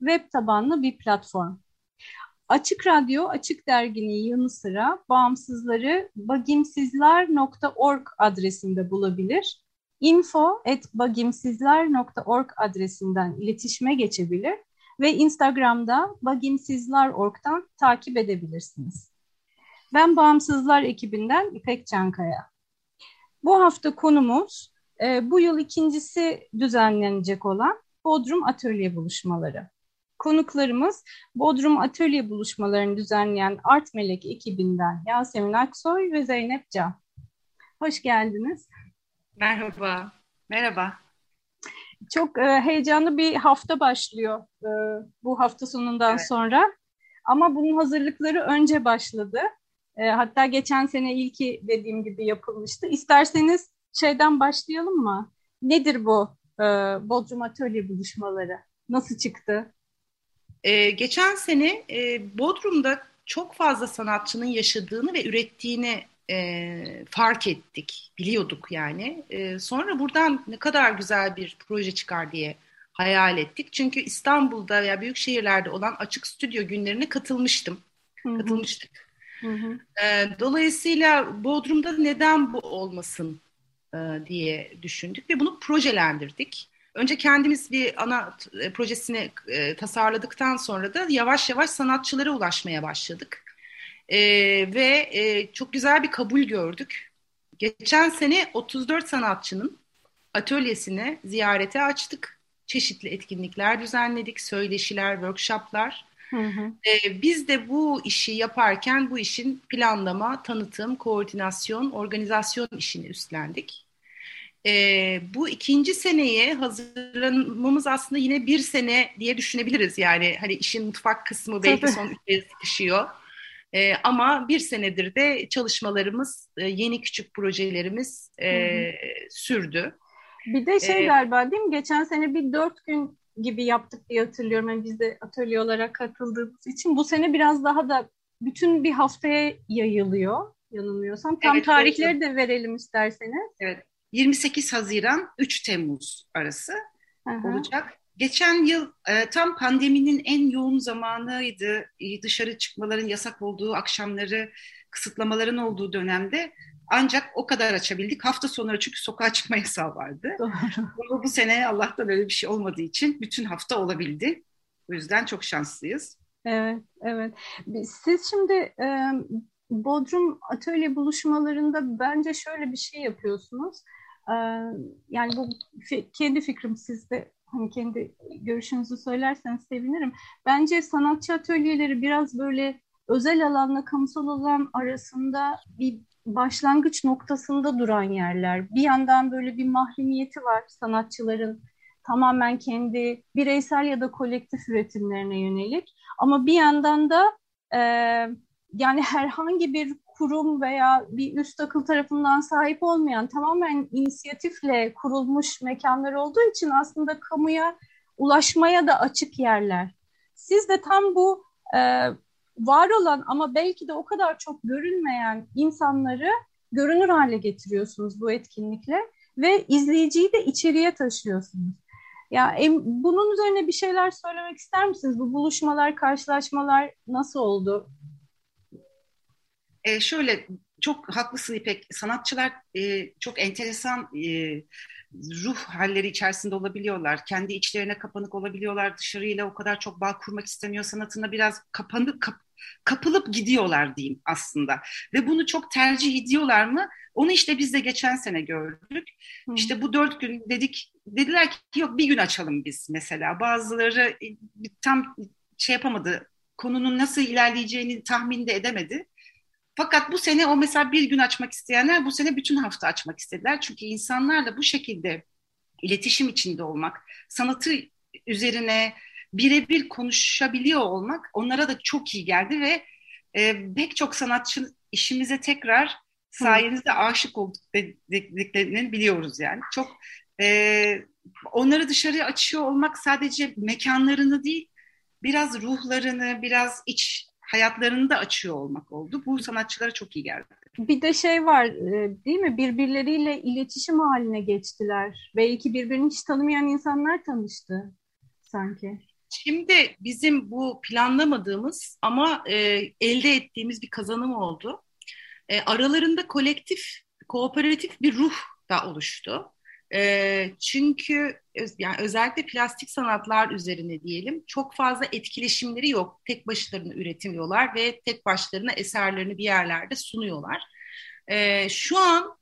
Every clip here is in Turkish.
web tabanlı bir platform. Açık Radyo, Açık Dergi'nin yanı sıra bağımsızları bagimsizler.org adresinde bulabilir. info at bagimsizler.org adresinden iletişime geçebilir ve Instagram'da bagimsizler.org'dan takip edebilirsiniz. Ben Bağımsızlar ekibinden İpek Çankaya. Bu hafta konumuz e, bu yıl ikincisi düzenlenecek olan Bodrum Atölye Buluşmaları. Konuklarımız Bodrum Atölye buluşmalarını düzenleyen Art Melek ekibinden Yasemin Aksoy ve Zeynep Can. Hoş geldiniz. Merhaba. Merhaba. Çok e, heyecanlı bir hafta başlıyor e, bu hafta sonundan evet. sonra. Ama bunun hazırlıkları önce başladı. E, hatta geçen sene ilki dediğim gibi yapılmıştı. İsterseniz şeyden başlayalım mı? Nedir bu e, Bodrum Atölye buluşmaları? Nasıl çıktı? Ee, geçen sene e, Bodrum'da çok fazla sanatçının yaşadığını ve ürettiğini e, fark ettik, biliyorduk yani. E, sonra buradan ne kadar güzel bir proje çıkar diye hayal ettik. Çünkü İstanbul'da veya büyük şehirlerde olan açık stüdyo günlerine katılmıştım. Hı-hı. Katılmıştık. Hı-hı. E, dolayısıyla Bodrum'da neden bu olmasın e, diye düşündük ve bunu projelendirdik. Önce kendimiz bir ana e, projesini e, tasarladıktan sonra da yavaş yavaş sanatçılara ulaşmaya başladık. E, ve e, çok güzel bir kabul gördük. Geçen sene 34 sanatçının atölyesini ziyarete açtık. Çeşitli etkinlikler düzenledik, söyleşiler, workshoplar. Hı hı. Ee, biz de bu işi yaparken bu işin planlama, tanıtım, koordinasyon, organizasyon işini üstlendik. E, bu ikinci seneye hazırlanmamız aslında yine bir sene diye düşünebiliriz. Yani hani işin mutfak kısmı belki Tabii. son üçe sıkışıyor. E, ama bir senedir de çalışmalarımız, e, yeni küçük projelerimiz e, sürdü. Bir de şey ee, galiba değil mi? Geçen sene bir dört gün gibi yaptık diye hatırlıyorum. Yani biz de atölye olarak katıldığımız için. Bu sene biraz daha da bütün bir haftaya yayılıyor yanılmıyorsam. Tam evet, tarihleri evet. de verelim isterseniz. Evet. 28 Haziran 3 Temmuz arası Aha. olacak. Geçen yıl e, tam pandeminin en yoğun zamanıydı. E, dışarı çıkmaların yasak olduğu akşamları, kısıtlamaların olduğu dönemde ancak o kadar açabildik. Hafta sonları çünkü sokağa çıkma yasağı vardı. Doğru. Bu, sene Allah'tan öyle bir şey olmadığı için bütün hafta olabildi. O yüzden çok şanslıyız. Evet, evet. Siz şimdi e, Bodrum atölye buluşmalarında bence şöyle bir şey yapıyorsunuz. Ee, yani bu kendi fikrim sizde hani kendi görüşünüzü söylerseniz sevinirim. Bence sanatçı atölyeleri biraz böyle özel alanla kamusal alan arasında bir başlangıç noktasında duran yerler. Bir yandan böyle bir mahremiyeti var sanatçıların tamamen kendi bireysel ya da kolektif üretimlerine yönelik. Ama bir yandan da yani herhangi bir kurum veya bir üst akıl tarafından sahip olmayan tamamen inisiyatifle kurulmuş mekanlar olduğu için aslında kamuya ulaşmaya da açık yerler. Siz de tam bu e, var olan ama belki de o kadar çok görünmeyen insanları görünür hale getiriyorsunuz bu etkinlikle ve izleyiciyi de içeriye taşıyorsunuz. Ya em, bunun üzerine bir şeyler söylemek ister misiniz? Bu buluşmalar, karşılaşmalar nasıl oldu? E, şöyle çok haklısın İpek. Sanatçılar e, çok enteresan e, ruh halleri içerisinde olabiliyorlar. Kendi içlerine kapanık olabiliyorlar. Dışarıyla o kadar çok bağ kurmak istemiyor. Sanatına biraz kapanıp kap, kapılıp gidiyorlar diyeyim aslında. Ve bunu çok tercih ediyorlar mı? Onu işte biz de geçen sene gördük. Hı. İşte bu dört gün dedik, dediler ki yok bir gün açalım biz mesela. Bazıları e, tam şey yapamadı, konunun nasıl ilerleyeceğini tahmin de edemedi. Fakat bu sene o mesela bir gün açmak isteyenler bu sene bütün hafta açmak istediler. Çünkü insanlarla bu şekilde iletişim içinde olmak, sanatı üzerine birebir konuşabiliyor olmak onlara da çok iyi geldi ve e, pek çok sanatçı işimize tekrar sayenizde aşık olduk dediklerini biliyoruz yani. Çok e, onları dışarı açıyor olmak sadece mekanlarını değil, biraz ruhlarını, biraz iç hayatlarını da açıyor olmak oldu. Bu sanatçılara çok iyi geldi. Bir de şey var e, değil mi? Birbirleriyle iletişim haline geçtiler. Belki birbirini hiç tanımayan insanlar tanıştı sanki. Şimdi bizim bu planlamadığımız ama e, elde ettiğimiz bir kazanım oldu. E, aralarında kolektif, kooperatif bir ruh da oluştu. E, çünkü yani özellikle plastik sanatlar üzerine diyelim çok fazla etkileşimleri yok. Tek başlarına üretimiyorlar ve tek başlarına eserlerini bir yerlerde sunuyorlar. E, şu an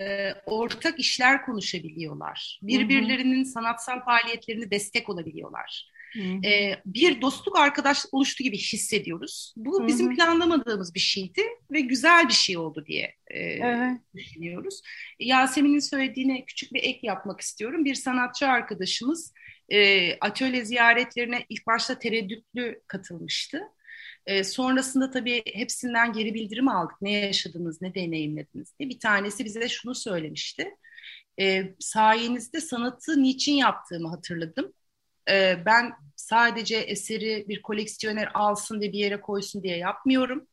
e, ortak işler konuşabiliyorlar. Birbirlerinin sanatsal faaliyetlerini destek olabiliyorlar. E, bir dostluk arkadaşlık oluştu gibi hissediyoruz. Bu Hı-hı. bizim planlamadığımız bir şeydi ve güzel bir şey oldu diye e, evet. düşünüyoruz. Yasemin'in söylediğine küçük bir ek yapmak istiyorum. Bir sanatçı arkadaşımız e, atölye ziyaretlerine ilk başta tereddütlü katılmıştı. E, sonrasında tabii hepsinden geri bildirim aldık. Ne yaşadınız, ne deneyimlediniz diye. Bir tanesi bize şunu söylemişti. E, sayenizde sanatı niçin yaptığımı hatırladım e, ben sadece eseri bir koleksiyoner alsın diye bir yere koysun diye yapmıyorum.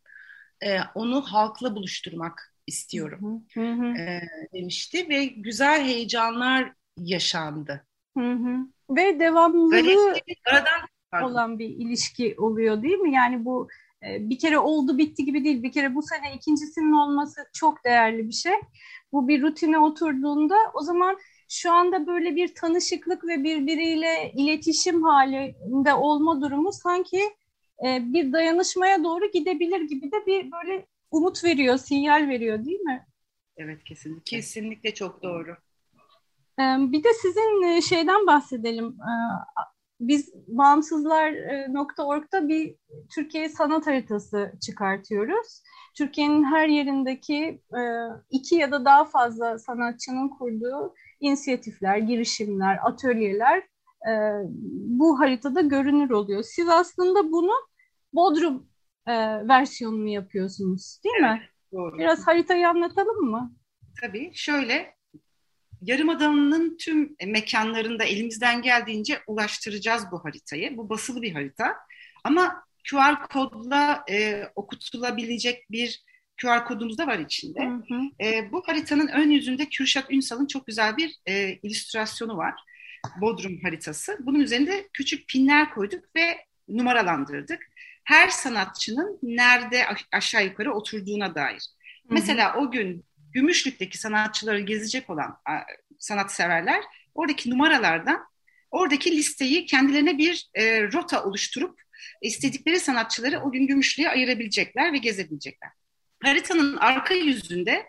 E, onu halkla buluşturmak istiyorum hı hı. E, demişti ve güzel heyecanlar yaşandı. Hı hı. Ve devamlılığı aradan olan bir ilişki oluyor değil mi? Yani bu e, bir kere oldu bitti gibi değil. Bir kere bu sene ikincisinin olması çok değerli bir şey. Bu bir rutine oturduğunda o zaman şu anda böyle bir tanışıklık ve birbiriyle iletişim halinde olma durumu sanki e, bir dayanışmaya doğru gidebilir gibi de bir böyle umut veriyor, sinyal veriyor değil mi? Evet kesinlikle. Kesinlikle çok doğru. E, bir de sizin e, şeyden bahsedelim. E, biz bağımsızlar.org'da bir Türkiye sanat haritası çıkartıyoruz. Türkiye'nin her yerindeki iki ya da daha fazla sanatçının kurduğu inisiyatifler, girişimler, atölyeler e, bu haritada görünür oluyor. Siz aslında bunu Bodrum e, versiyonunu yapıyorsunuz değil mi? doğru. Biraz haritayı anlatalım mı? Tabii. Şöyle Yarımada'nın tüm mekanlarında elimizden geldiğince ulaştıracağız bu haritayı. Bu basılı bir harita. Ama QR kodla e, okutulabilecek bir QR kodumuz da var içinde. Hı hı. E, bu haritanın ön yüzünde Kürşat Ünsal'ın çok güzel bir e, illüstrasyonu var. Bodrum haritası. Bunun üzerinde küçük pinler koyduk ve numaralandırdık. Her sanatçının nerede aşağı yukarı oturduğuna dair. Hı hı. Mesela o gün Gümüşlük'teki sanatçıları gezecek olan sanatseverler oradaki numaralardan oradaki listeyi kendilerine bir e, rota oluşturup istedikleri sanatçıları o gün Gümüşlük'e ayırabilecekler ve gezebilecekler. Haritanın arka yüzünde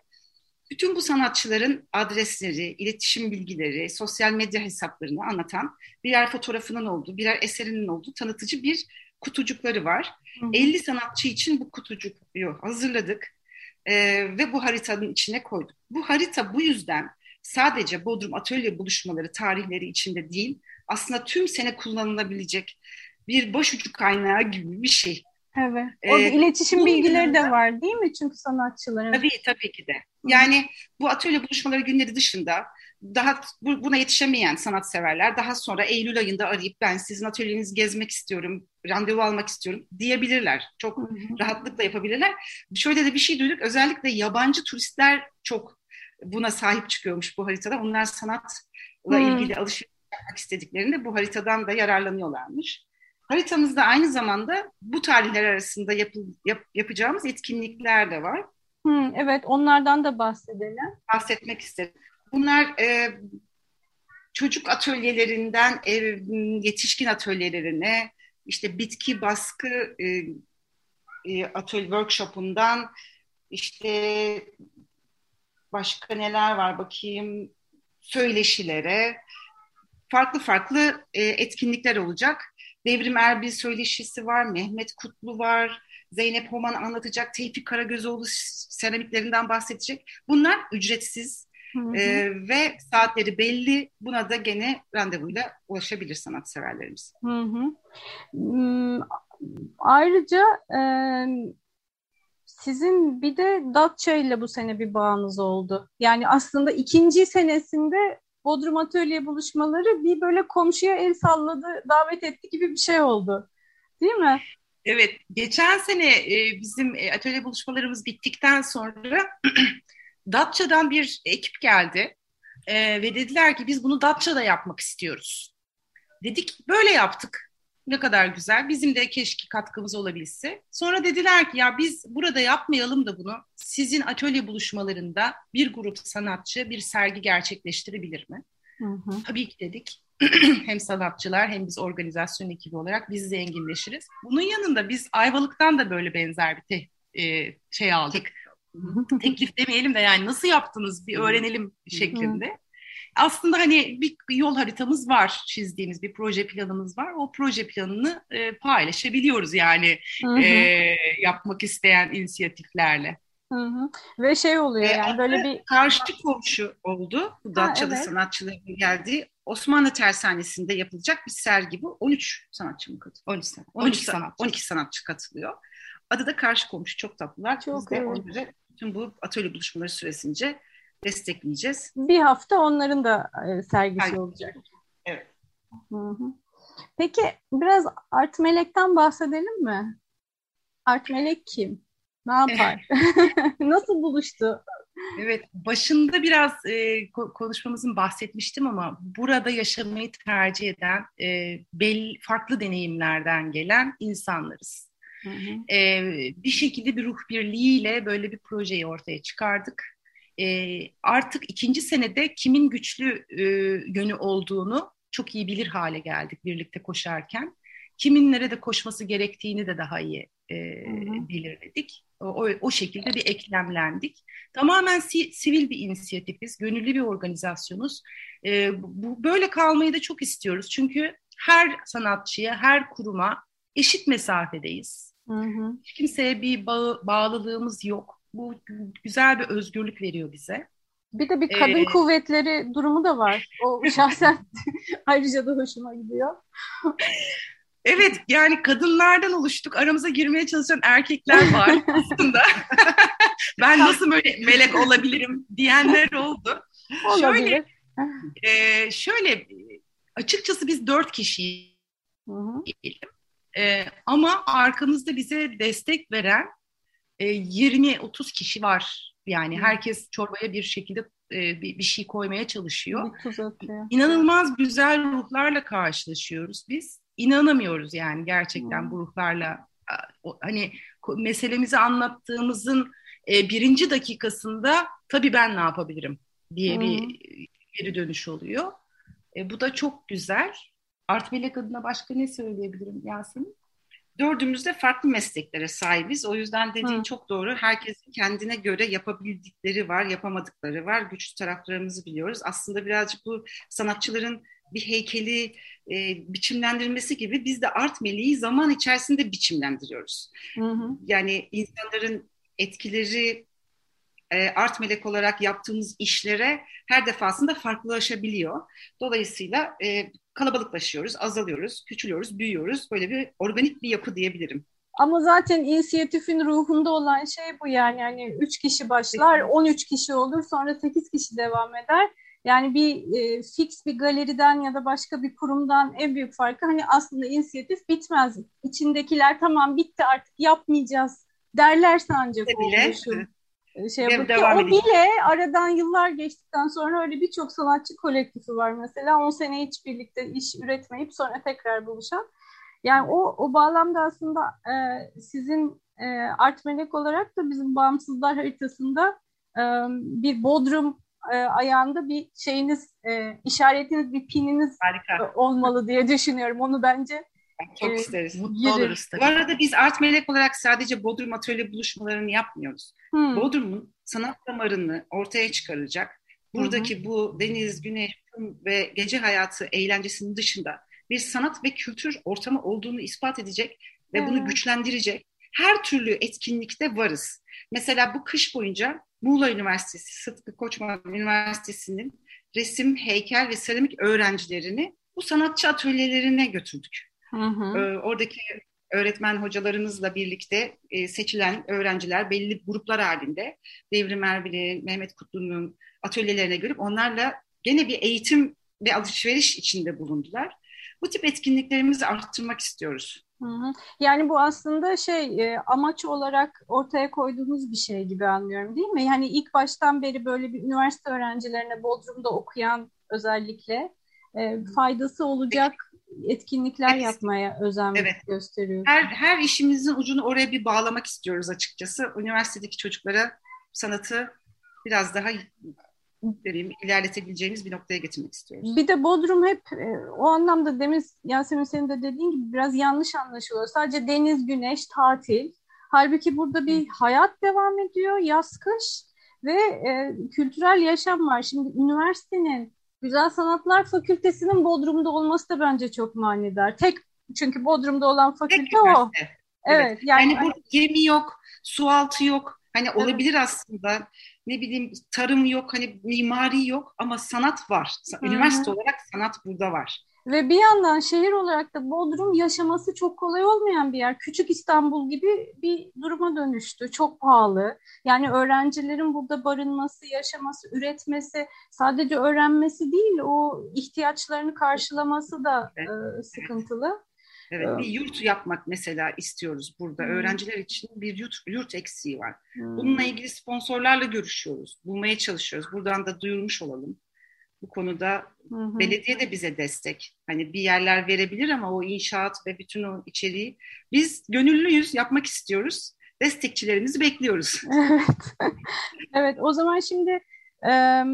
bütün bu sanatçıların adresleri, iletişim bilgileri, sosyal medya hesaplarını anlatan birer fotoğrafının olduğu, birer eserinin olduğu tanıtıcı bir kutucukları var. Hı hı. 50 sanatçı için bu kutucuğu hazırladık e, ve bu haritanın içine koyduk. Bu harita bu yüzden sadece Bodrum Atölye buluşmaları tarihleri içinde değil, aslında tüm sene kullanılabilecek bir başucu kaynağı gibi bir şey. Evet. Orada ee, iletişim bilgileri de var değil mi? Çünkü sanatçıların. Tabii tabii ki de. Yani bu atölye buluşmaları günleri dışında daha buna yetişemeyen sanatseverler daha sonra Eylül ayında arayıp ben sizin atölyenizi gezmek istiyorum, randevu almak istiyorum diyebilirler. Çok hı. rahatlıkla yapabilirler. Şöyle de bir şey duyduk. Özellikle yabancı turistler çok buna sahip çıkıyormuş bu haritada. Onlar sanatla hı. ilgili alışveriş yapmak istediklerinde bu haritadan da yararlanıyorlarmış. Haritamızda aynı zamanda bu tarihler arasında yapı, yap, yapacağımız etkinlikler de var. Hı, evet, onlardan da bahsedelim. Bahsetmek istedim. Bunlar e, çocuk atölyelerinden e, yetişkin atölyelerine, işte bitki baskı e, e, atölye workshop'undan, işte başka neler var bakayım, söyleşilere, farklı farklı e, etkinlikler olacak. Devrim Erbil söyleşisi var, Mehmet Kutlu var, Zeynep Homan anlatacak, Tevfik Karagözoğlu seramiklerinden bahsedecek. Bunlar ücretsiz hı hı. E, ve saatleri belli. Buna da gene randevuyla ulaşabilir sanatseverlerimiz. Hı hı. Hmm, ayrıca e, sizin bir de Datça ile bu sene bir bağınız oldu. Yani aslında ikinci senesinde Bodrum Atölye buluşmaları bir böyle komşuya el salladı, davet etti gibi bir şey oldu. Değil mi? Evet, geçen sene e, bizim e, atölye buluşmalarımız bittikten sonra Datça'dan bir ekip geldi e, ve dediler ki biz bunu Datça'da yapmak istiyoruz. Dedik böyle yaptık. Ne kadar güzel. Bizim de keşke katkımız olabilse. Sonra dediler ki ya biz burada yapmayalım da bunu. Sizin atölye buluşmalarında bir grup sanatçı bir sergi gerçekleştirebilir mi? Hı hı. Tabii ki dedik. hem sanatçılar hem biz organizasyon ekibi olarak biz zenginleşiriz. Bunun yanında biz Ayvalık'tan da böyle benzer bir te, e, şey aldık. Teklif demeyelim de yani nasıl yaptınız bir öğrenelim şeklinde. Aslında hani bir yol haritamız var çizdiğimiz bir proje planımız var. O proje planını e, paylaşabiliyoruz yani e, yapmak isteyen inisiyatiflerle. Hı hı. Ve şey oluyor e, yani böyle bir... Karşı komşu oldu. Bu evet. sanatçıların geldiği Osmanlı Tersanesi'nde yapılacak bir sergi bu. 13 sanatçı mı katılıyor? 12, 12, 12 sanatçı. 12 sanatçı katılıyor. Adı da Karşı Komşu. Çok tatlılar. Çok Biz de evet. bütün bu atölye buluşmaları süresince destekleyeceğiz. Bir hafta onların da e, sergisi Hayır. olacak. Evet. Hı hı. Peki biraz Art Melek'ten bahsedelim mi? Art Melek kim? Ne yapar? Nasıl buluştu? Evet, başında biraz e, konuşmamızın bahsetmiştim ama burada yaşamayı tercih eden, e, belli, farklı deneyimlerden gelen insanlarız. Hı hı. E, bir şekilde bir ruh birliğiyle böyle bir projeyi ortaya çıkardık. E, artık ikinci senede kimin güçlü e, yönü olduğunu çok iyi bilir hale geldik birlikte koşarken. Kimin nerede koşması gerektiğini de daha iyi e, belirledik. O, o şekilde bir eklemlendik. Tamamen si, sivil bir inisiyatifiz, gönüllü bir organizasyonuz. E, bu böyle kalmayı da çok istiyoruz. Çünkü her sanatçıya, her kuruma eşit mesafedeyiz. Hı hı. Hiç kimseye bir bağı, bağlılığımız yok. Bu güzel bir özgürlük veriyor bize. Bir de bir kadın ee, kuvvetleri durumu da var. O şahsen ayrıca da hoşuma gidiyor. Evet yani kadınlardan oluştuk. Aramıza girmeye çalışan erkekler var aslında. ben nasıl böyle melek olabilirim diyenler oldu. Olabilir. Şöyle, e, şöyle açıkçası biz dört kişiyiz. E, ama arkamızda bize destek veren e, 20-30 kişi var. Yani Hı. herkes çorbaya bir şekilde e, bir, bir şey koymaya çalışıyor. İnanılmaz güzel ruhlarla karşılaşıyoruz biz inanamıyoruz yani gerçekten hmm. bu ruhlarla hani meselemizi anlattığımızın e, birinci dakikasında tabii ben ne yapabilirim diye hmm. bir geri dönüş oluyor. E, bu da çok güzel. Art Melek adına başka ne söyleyebilirim Yasemin? Dördümüz de farklı mesleklere sahibiz. O yüzden dediğin Hı. çok doğru. Herkesin kendine göre yapabildikleri var, yapamadıkları var. Güçlü taraflarımızı biliyoruz. Aslında birazcık bu sanatçıların bir heykeli e, biçimlendirilmesi gibi biz de art meleği zaman içerisinde biçimlendiriyoruz. Hı hı. Yani insanların etkileri art melek olarak yaptığımız işlere her defasında farklılaşabiliyor. Dolayısıyla e, kalabalıklaşıyoruz, azalıyoruz, küçülüyoruz, büyüyoruz. Böyle bir organik bir yapı diyebilirim. Ama zaten inisiyatifin ruhunda olan şey bu yani. Yani 3 kişi başlar, 13 kişi olur, sonra 8 kişi devam eder. Yani bir e, fix bir galeriden ya da başka bir kurumdan en büyük farkı hani aslında inisiyatif bitmez. İçindekiler tamam bitti artık yapmayacağız derlerse ancak oluşur. E, şey yapıyor. O bile aradan yıllar geçtikten sonra öyle birçok sanatçı kolektifi var mesela. 10 sene hiç birlikte iş üretmeyip sonra tekrar buluşan. Yani o, o bağlamda aslında e, sizin e, Art Melek olarak da bizim bağımsızlar haritasında e, bir Bodrum e, ayağında bir şeyiniz, e, işaretiniz, bir pininiz Harika. olmalı diye düşünüyorum. Onu bence çok ee, isteriz. Mutlu oluruz tabii. Bu arada biz Art Melek olarak sadece Bodrum Atölye buluşmalarını yapmıyoruz. Hmm. Bodrum'un sanat damarını ortaya çıkaracak. Buradaki hmm. bu deniz, güneş ve gece hayatı eğlencesinin dışında bir sanat ve kültür ortamı olduğunu ispat edecek ve evet. bunu güçlendirecek her türlü etkinlikte varız. Mesela bu kış boyunca Muğla Üniversitesi, Sıtkı Koçman Üniversitesi'nin resim, heykel ve seramik öğrencilerini bu sanatçı atölyelerine götürdük. Hı hı. Ee, oradaki öğretmen hocalarımızla birlikte e, seçilen öğrenciler belli gruplar halinde Devrim Erbil'i, Mehmet Kutlu'nun atölyelerine görüp onlarla gene bir eğitim ve alışveriş içinde bulundular. Bu tip etkinliklerimizi arttırmak istiyoruz. Hı hı. Yani bu aslında şey e, amaç olarak ortaya koyduğumuz bir şey gibi anlıyorum değil mi? Yani ilk baştan beri böyle bir üniversite öğrencilerine Bodrum'da okuyan özellikle e, faydası olacak etkinlikler evet. yapmaya özen evet. gösteriyoruz. Her, her işimizin ucunu oraya bir bağlamak istiyoruz açıkçası. Üniversitedeki çocuklara sanatı biraz daha vereyim, ilerletebileceğimiz bir noktaya getirmek istiyoruz. Bir de Bodrum hep e, o anlamda demin Yasemin senin de dediğin gibi biraz yanlış anlaşılıyor. Sadece deniz, güneş, tatil. Halbuki burada bir hayat devam ediyor, yaz kış ve e, kültürel yaşam var. Şimdi üniversitenin Güzel Sanatlar Fakültesi'nin Bodrum'da olması da bence çok manidar. Tek çünkü Bodrum'da olan fakülte Tek o. Evet. evet. Yani, yani burada gemi yok, su altı yok. Hani evet. olabilir aslında ne bileyim tarım yok, hani mimari yok ama sanat var. Üniversite Hı-hı. olarak sanat burada var. Ve bir yandan şehir olarak da Bodrum yaşaması çok kolay olmayan bir yer. Küçük İstanbul gibi bir duruma dönüştü. Çok pahalı. Yani öğrencilerin burada barınması, yaşaması, üretmesi, sadece öğrenmesi değil, o ihtiyaçlarını karşılaması da evet. e, sıkıntılı. Evet, bir yurt yapmak mesela istiyoruz burada. Hmm. Öğrenciler için bir yurt, yurt eksiği var. Hmm. Bununla ilgili sponsorlarla görüşüyoruz. Bulmaya çalışıyoruz. Buradan da duyurmuş olalım. Bu konuda hı belediye de bize destek. Hani bir yerler verebilir ama o inşaat ve bütün o içeriği biz gönüllüyüz, yapmak istiyoruz. Destekçilerimizi bekliyoruz. Evet. evet, o zaman şimdi e,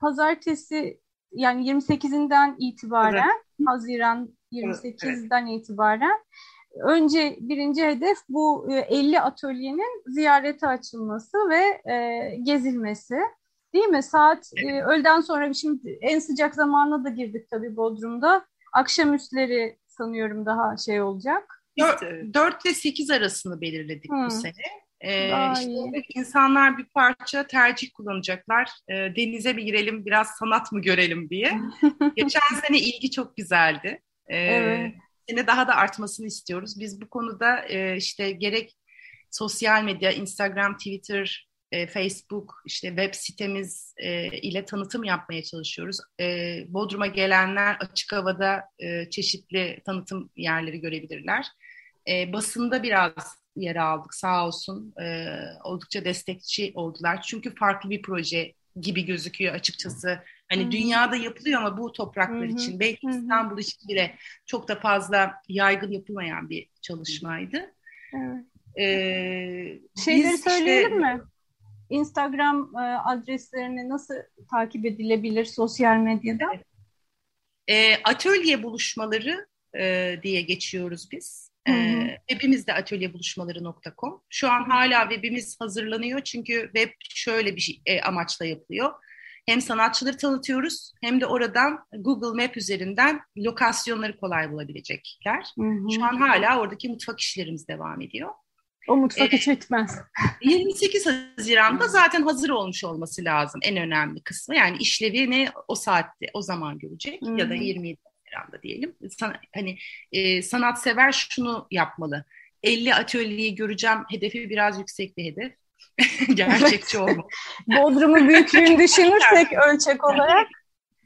pazartesi yani 28'inden itibaren evet. Haziran 28'den evet. itibaren önce birinci hedef bu 50 atölyenin ziyarete açılması ve e, gezilmesi. Değil mi? Saat e, öğleden sonra şimdi en sıcak zamanına da girdik tabii Bodrum'da. Akşamüstleri sanıyorum daha şey olacak. 4, 4 ile 8 arasını belirledik hmm. bu sene. Ee, işte insanlar bir parça tercih kullanacaklar. Ee, denize mi girelim, biraz sanat mı görelim diye. Geçen sene ilgi çok güzeldi. Ee, evet. Sene daha da artmasını istiyoruz. Biz bu konuda e, işte gerek sosyal medya, Instagram, Twitter, e, Facebook, işte web sitemiz e, ile tanıtım yapmaya çalışıyoruz. E, Bodrum'a gelenler açık havada e, çeşitli tanıtım yerleri görebilirler. E, basında biraz yer aldık sağ olsun. E, oldukça destekçi oldular. Çünkü farklı bir proje gibi gözüküyor açıkçası. Hani Hı-hı. dünyada yapılıyor ama bu topraklar Hı-hı. için belki Hı-hı. İstanbul için bile çok da fazla yaygın yapılmayan bir çalışmaydı. Evet. Ee, Şeyleri söyleyelim işte, mi? Instagram e, adreslerini nasıl takip edilebilir sosyal medyada? E, atölye buluşmaları e, diye geçiyoruz biz. Hı E, webimiz de atölyebuluşmaları.com. Şu an hala webimiz hazırlanıyor çünkü web şöyle bir şey, e, amaçla yapılıyor. Hem sanatçıları tanıtıyoruz hem de oradan Google Map üzerinden lokasyonları kolay bulabilecekler. Hı hı. Şu an hala oradaki mutfak işlerimiz devam ediyor. O mutfak hiç bitmez. 28 Haziran'da zaten hazır olmuş olması lazım en önemli kısmı. Yani işlevini o saatte, o zaman görecek hmm. ya da 27 Haziran'da diyelim. San, hani e, sanatsever şunu yapmalı. 50 atölyeyi göreceğim hedefi biraz yüksek bir hedef. Gerçekçi olmalı. Bodrum'un büyüklüğünü düşünürsek ölçek olarak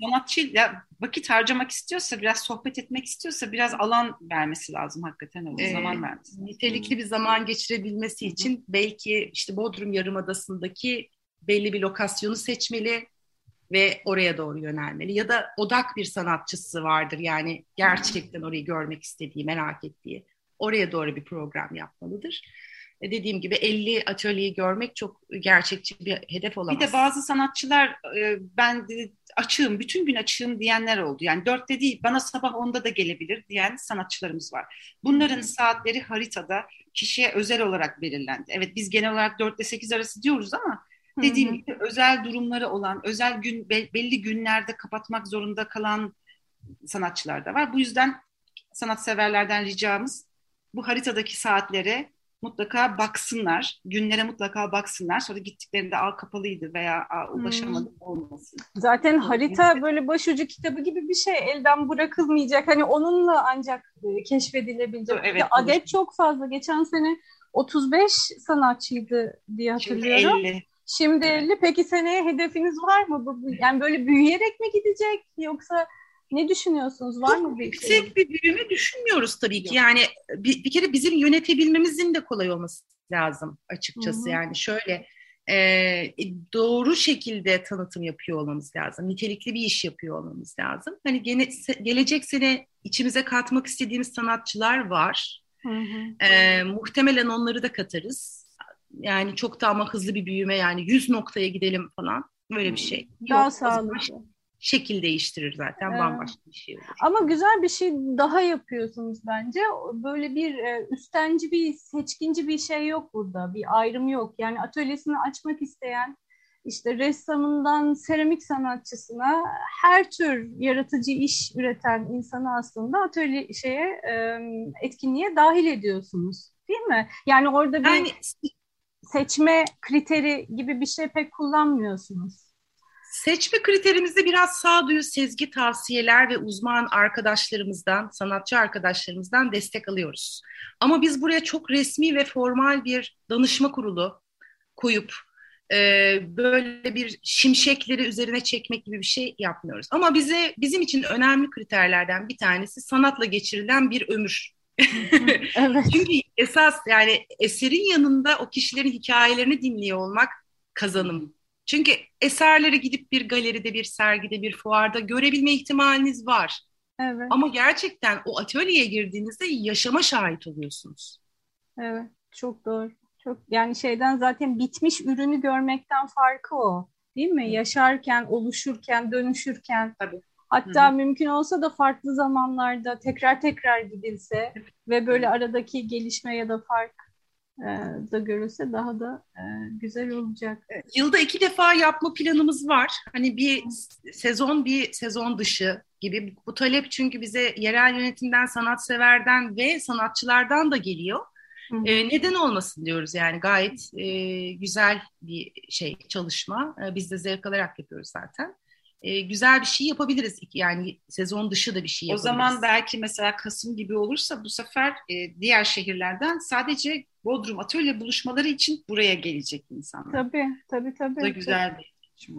sanatçı ya vakit harcamak istiyorsa, biraz sohbet etmek istiyorsa biraz alan vermesi lazım hakikaten öyle ee, zaman vermesi. Nitelikli bir zaman geçirebilmesi için Hı. belki işte Bodrum Yarımadası'ndaki belli bir lokasyonu seçmeli ve oraya doğru yönelmeli. Ya da odak bir sanatçısı vardır yani gerçekten orayı görmek istediği, merak ettiği. Oraya doğru bir program yapmalıdır. E, dediğim gibi 50 atölyeyi görmek çok gerçekçi bir hedef olamaz. Bir de bazı sanatçılar e, ben açığım, bütün gün açığım diyenler oldu. Yani dörtte değil, bana sabah onda da gelebilir diyen sanatçılarımız var. Bunların saatleri haritada kişiye özel olarak belirlendi. Evet biz genel olarak dörtte sekiz arası diyoruz ama dediğim gibi özel durumları olan, özel gün belli günlerde kapatmak zorunda kalan sanatçılar da var. Bu yüzden sanatseverlerden ricamız bu haritadaki saatlere mutlaka baksınlar. Günlere mutlaka baksınlar. Sonra gittiklerinde al kapalıydı veya ulaşamadım hmm. olmasın. Zaten harita böyle başucu kitabı gibi bir şey. Elden bırakılmayacak. Hani onunla ancak e, keşfedilebilecek. Evet, adet çok fazla. Geçen sene 35 sanatçıydı diye hatırlıyorum. Şimdi 50. Şimdi 50. Peki seneye hedefiniz var mı? Yani böyle büyüyerek mi gidecek yoksa ne düşünüyorsunuz? Var Çok mı bir yüksek şey? bir büyüme düşünmüyoruz tabii ki. Yani bir, bir kere bizim yönetebilmemizin de kolay olması lazım açıkçası. Hı-hı. Yani şöyle e, doğru şekilde tanıtım yapıyor olmamız lazım. Nitelikli bir iş yapıyor olmamız lazım. Hani gene, gelecek sene içimize katmak istediğimiz sanatçılar var. E, muhtemelen onları da katarız. Yani çok da ama hızlı bir büyüme yani 100 noktaya gidelim falan böyle bir şey. Daha Yok, sağlıklı şekil değiştirir zaten evet. bambaşka bir şey olur. Ama güzel bir şey daha yapıyorsunuz bence. Böyle bir e, üstenci bir seçkinci bir şey yok burada. Bir ayrım yok. Yani atölyesini açmak isteyen işte ressamından seramik sanatçısına her tür yaratıcı iş üreten insanı aslında atölye şeye e, etkinliğe dahil ediyorsunuz. Değil mi? Yani orada bir yani, seçme kriteri gibi bir şey pek kullanmıyorsunuz. Seçme kriterimizde biraz sağduyu, sezgi tavsiyeler ve uzman arkadaşlarımızdan, sanatçı arkadaşlarımızdan destek alıyoruz. Ama biz buraya çok resmi ve formal bir danışma kurulu koyup e, böyle bir şimşekleri üzerine çekmek gibi bir şey yapmıyoruz. Ama bize bizim için önemli kriterlerden bir tanesi sanatla geçirilen bir ömür. evet. Çünkü esas yani eserin yanında o kişilerin hikayelerini dinliyor olmak kazanım çünkü eserleri gidip bir galeride, bir sergide, bir fuarda görebilme ihtimaliniz var. Evet. Ama gerçekten o atölyeye girdiğinizde yaşama şahit oluyorsunuz. Evet, çok doğru. Çok yani şeyden zaten bitmiş ürünü görmekten farkı o. Değil mi? Yaşarken, oluşurken, dönüşürken. Tabii. Hatta Hı-hı. mümkün olsa da farklı zamanlarda tekrar tekrar gidilse ve böyle aradaki gelişme ya da fark da görülse daha da e, güzel olacak. Yılda iki defa yapma planımız var. Hani bir sezon bir sezon dışı gibi. Bu talep çünkü bize yerel yönetimden, sanatseverden ve sanatçılardan da geliyor. E, neden olmasın diyoruz yani gayet e, güzel bir şey çalışma. E, biz de zevk alarak yapıyoruz zaten e, güzel bir şey yapabiliriz. Yani sezon dışı da bir şey yapabiliriz. O zaman belki mesela Kasım gibi olursa bu sefer e, diğer şehirlerden sadece Bodrum atölye buluşmaları için buraya gelecek insanlar. Tabii, tabii, tabii. Bu da güzel bir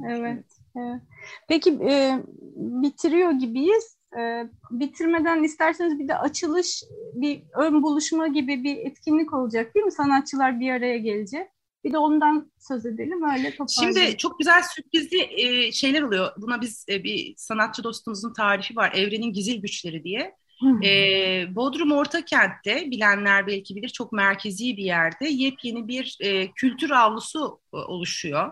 Evet. evet. Peki e, bitiriyor gibiyiz. E, bitirmeden isterseniz bir de açılış, bir ön buluşma gibi bir etkinlik olacak değil mi? Sanatçılar bir araya gelecek. Bir de ondan söz edelim öyle toparlayalım. Şimdi çok güzel sürprizli e, şeyler oluyor. Buna biz e, bir sanatçı dostumuzun tarifi var. Evrenin gizil güçleri diye. E, Bodrum Ortakent'te bilenler belki bilir çok merkezi bir yerde yepyeni bir e, kültür avlusu e, oluşuyor.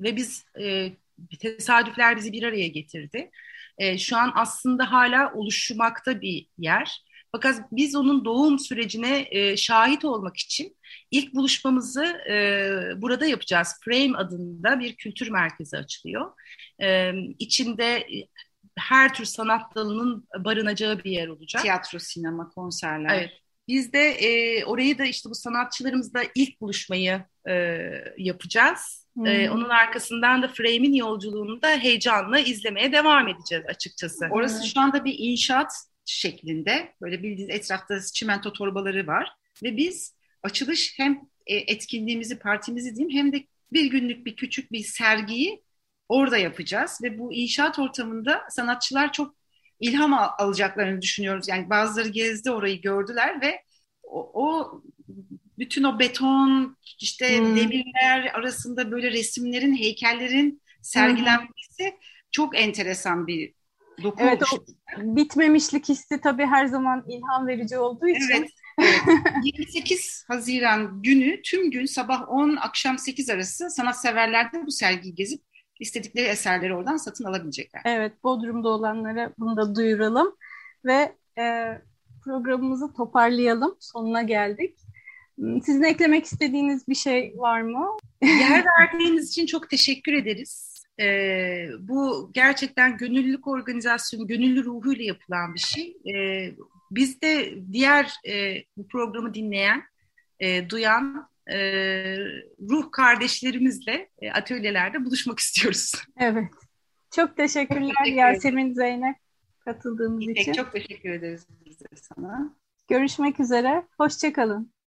Ve biz e, tesadüfler bizi bir araya getirdi. E, şu an aslında hala oluşmakta bir yer. Fakat biz onun doğum sürecine e, şahit olmak için ilk buluşmamızı e, burada yapacağız. Frame adında bir kültür merkezi açılıyor. E, içinde her tür sanat dalının barınacağı bir yer olacak. Tiyatro, sinema, konserler. Evet. Biz de e, orayı da işte bu sanatçılarımızla ilk buluşmayı e, yapacağız. Hmm. E, onun arkasından da Frame'in yolculuğunu da heyecanla izlemeye devam edeceğiz açıkçası. Orası hmm. şu anda bir inşaat şeklinde. Böyle bildiğiniz etrafta çimento torbaları var. Ve biz açılış hem e, etkinliğimizi, partimizi diyeyim hem de bir günlük bir küçük bir sergiyi orada yapacağız. Ve bu inşaat ortamında sanatçılar çok ilham alacaklarını düşünüyoruz. Yani bazıları gezdi orayı gördüler ve o, o bütün o beton işte hmm. demirler arasında böyle resimlerin, heykellerin sergilenmesi hmm. çok enteresan bir doku evet, o bitmemişlik hissi tabii her zaman ilham verici olduğu için evet. 28 Haziran günü tüm gün sabah 10 akşam 8 arası sanatseverler de bu sergiyi gezip istedikleri eserleri oradan satın alabilecekler. Evet, Bodrum'da olanlara bunu da duyuralım ve e, programımızı toparlayalım. Sonuna geldik. Sizin eklemek istediğiniz bir şey var mı? Yer verdiğiniz için çok teşekkür ederiz. Ee, bu gerçekten gönüllülük organizasyonu, gönüllü ruhuyla yapılan bir şey. Ee, biz de diğer e, bu programı dinleyen, e, duyan e, ruh kardeşlerimizle e, atölyelerde buluşmak istiyoruz. Evet. Çok teşekkürler çok teşekkür Yasemin Zeynep katıldığınız İpek, için. Çok teşekkür ederiz biz de sana. Görüşmek üzere. Hoşçakalın.